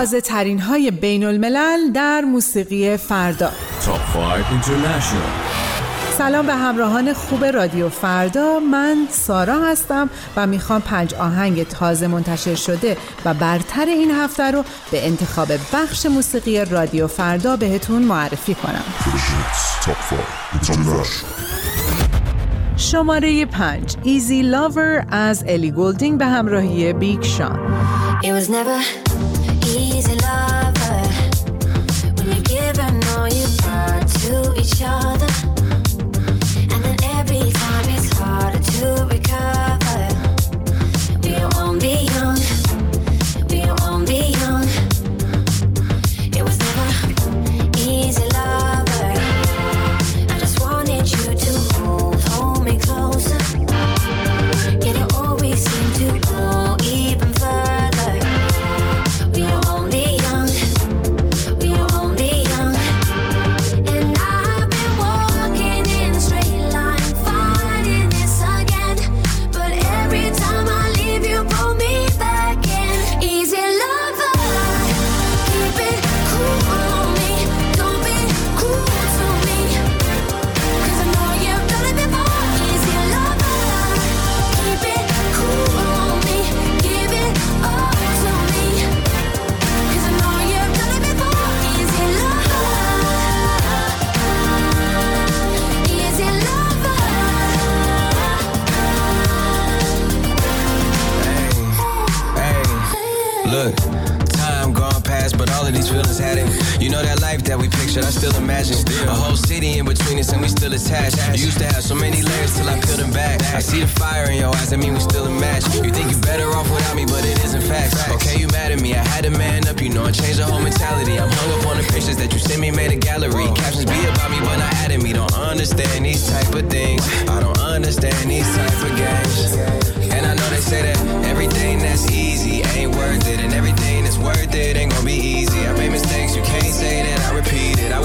تازه ترین های بین الملل در موسیقی فردا. Top 5 International. سلام به همراهان خوب رادیو فردا. من سارا هستم و می‌خوام پنج آهنگ تازه منتشر شده و برتر این هفته رو به انتخاب بخش موسیقی رادیو فردا بهتون معرفی کنم. شماره پنج Easy Lover از الی گولدینگ به همراهی بیگ شان crazy lover. When you're giving all you got to each other. between us and we still attached. You used to have so many layers till I peeled them back. I see the fire in your eyes, I mean we still a match. You think you're better off without me, but it isn't facts. Okay, you mad at me, I had to man up, you know I changed the whole mentality. I'm hung up on the pictures that you sent me, made a gallery. Captions be about me, but not adding me. Don't understand these type of things. I don't understand these type of games. And I know they say that everything that's easy ain't worth it, and everything that's worth it ain't gonna be easy. I made mistakes, you can't say that I repeat it. I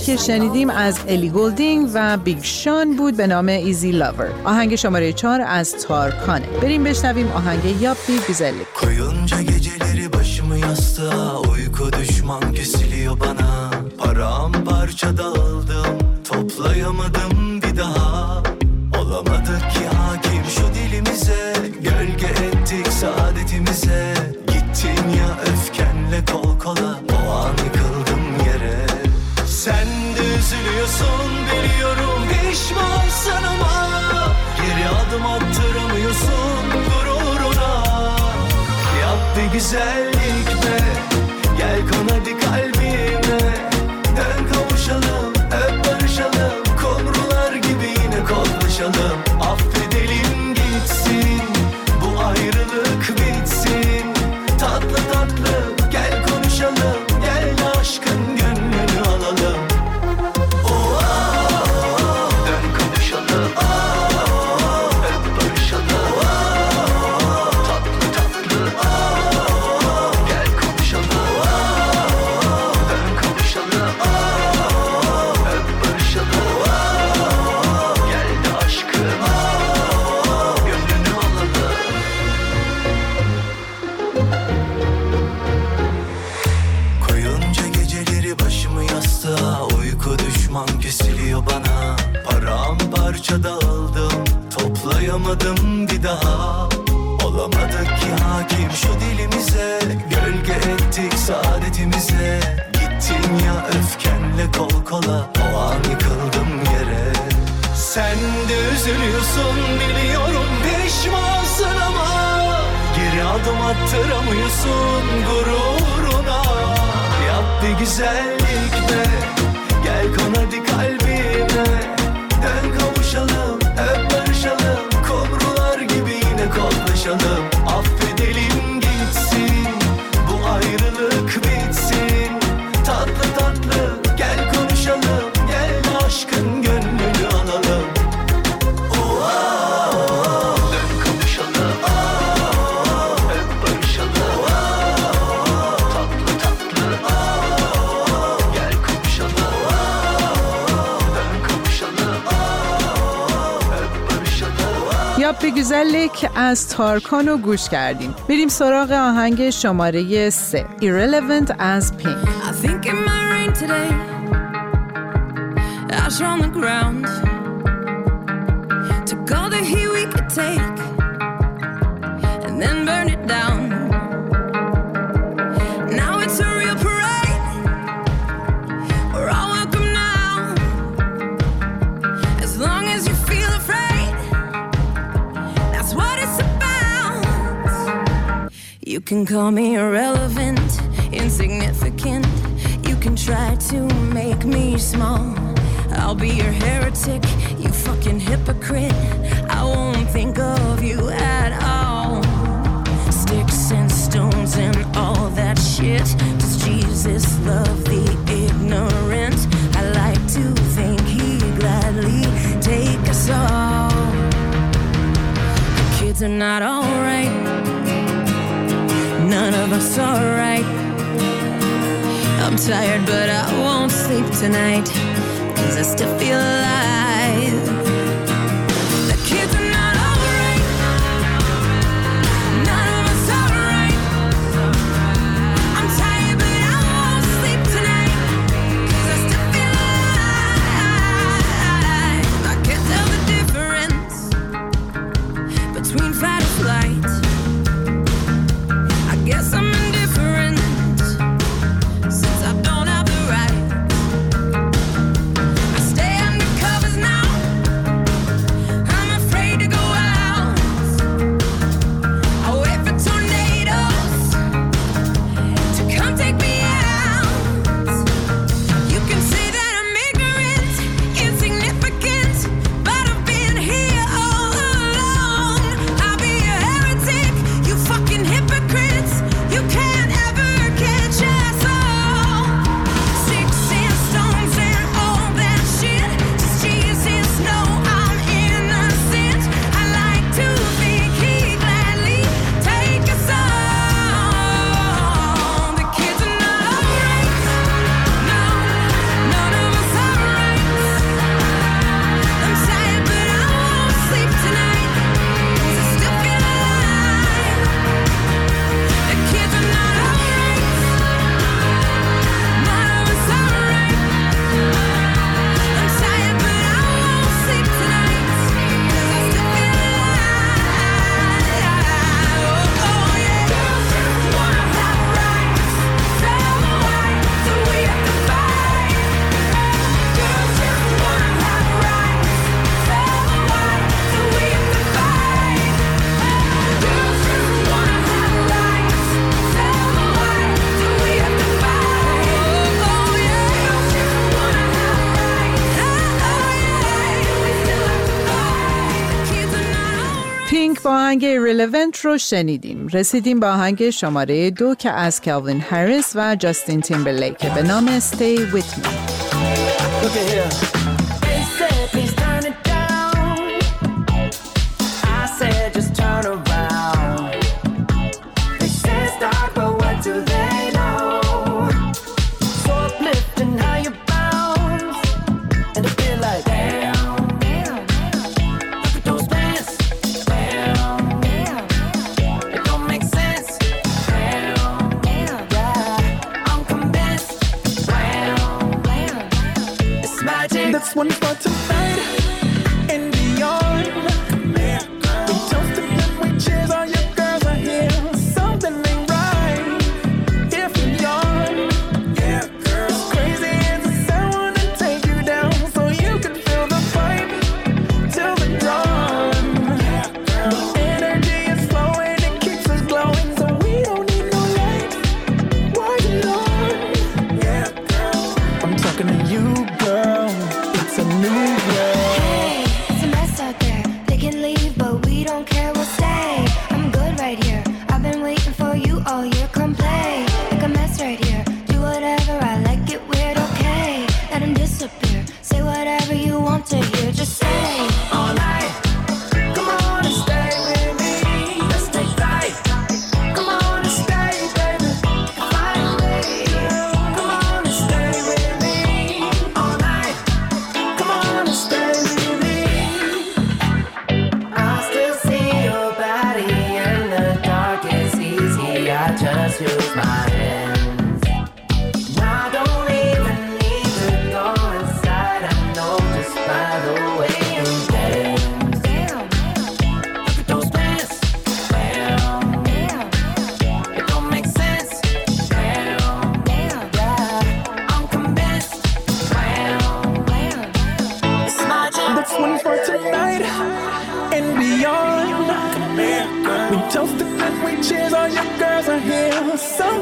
که شنیدیم از الی گولدینگ و بیگ شان بود به نام Easy Lover آهنگ شماره چار از تارکانه بریم بشنویم آهنگ Yap Bi güzellik be Gel kon hadi kalbime daha Olamadık ki hakim şu dilimize. Gölge ettik saadetimize. Gittin ya öfkenle kol kola O an yıkıldım yere. Sen de üzülüyorsun biliyorum pişmansın ama Geri adım attıramıyorsun gururuna. Yap bir güzellik de Gel kon hadi kalbime Dön kavuşalım. شب به گزلک از تارکانو گوش کردیم بریم سراغ آهنگ شماره 3 Irrelevant as Pink I think it might rain today Ash on the ground Took all the heat we could take And then burn it down can call me irrelevant, insignificant. You can try to make me small. I'll be your heretic, you fucking hypocrite. I won't think of you at all. Sticks and stones and all that shit. Does Jesus love the tonight. Cause I still feel alive. پینک با آهنگ Irrelevant رو شنیدیم. رسیدیم با آهنگ شماره دو که از کلوین هریس و جاستین تیمبرلیک به نام Stay With Me.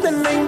something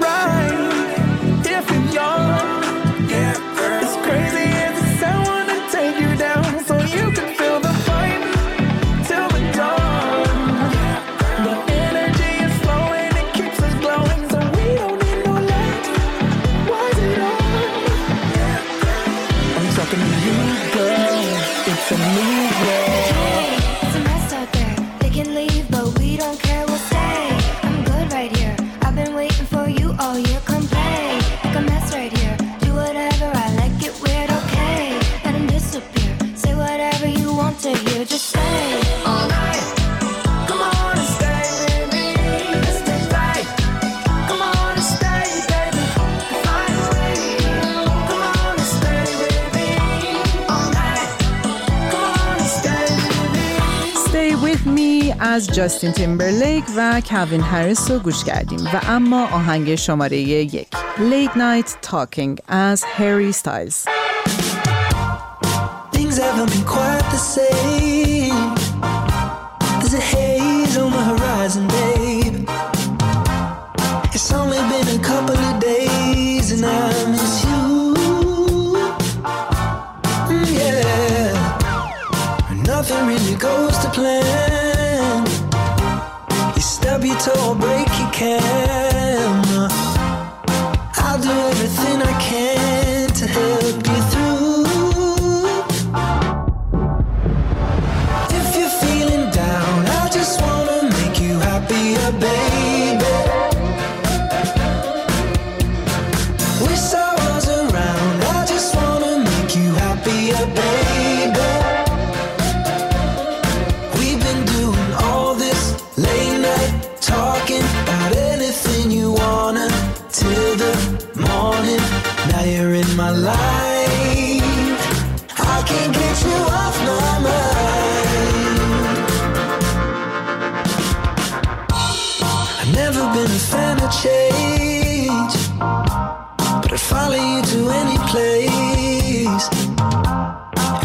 از جاستین تیمبرلیک و کلوین هریس رو گوش کردیم. و اما آهنگ شماره یک. Late Night Talking از هری ستایلز. Nothing really goes to plan. grab you till I break You can.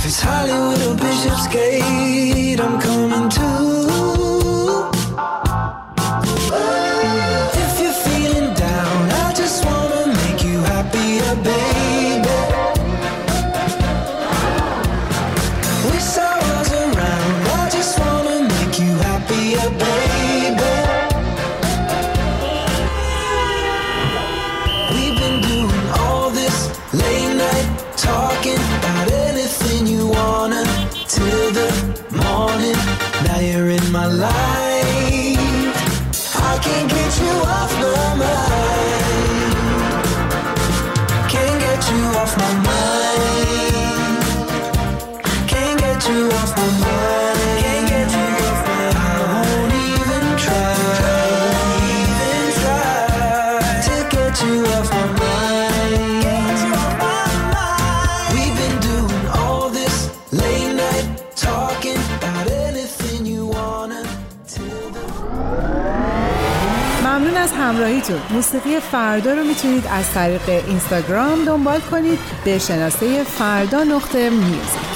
If it's Hollywood or Bishopsgate, I'm coming to هیجانهایتون موسیقی فردا رو می‌تونید از طریق اینستاگرام دنبال کنید. به شناسه فردا نقطه میوزیک.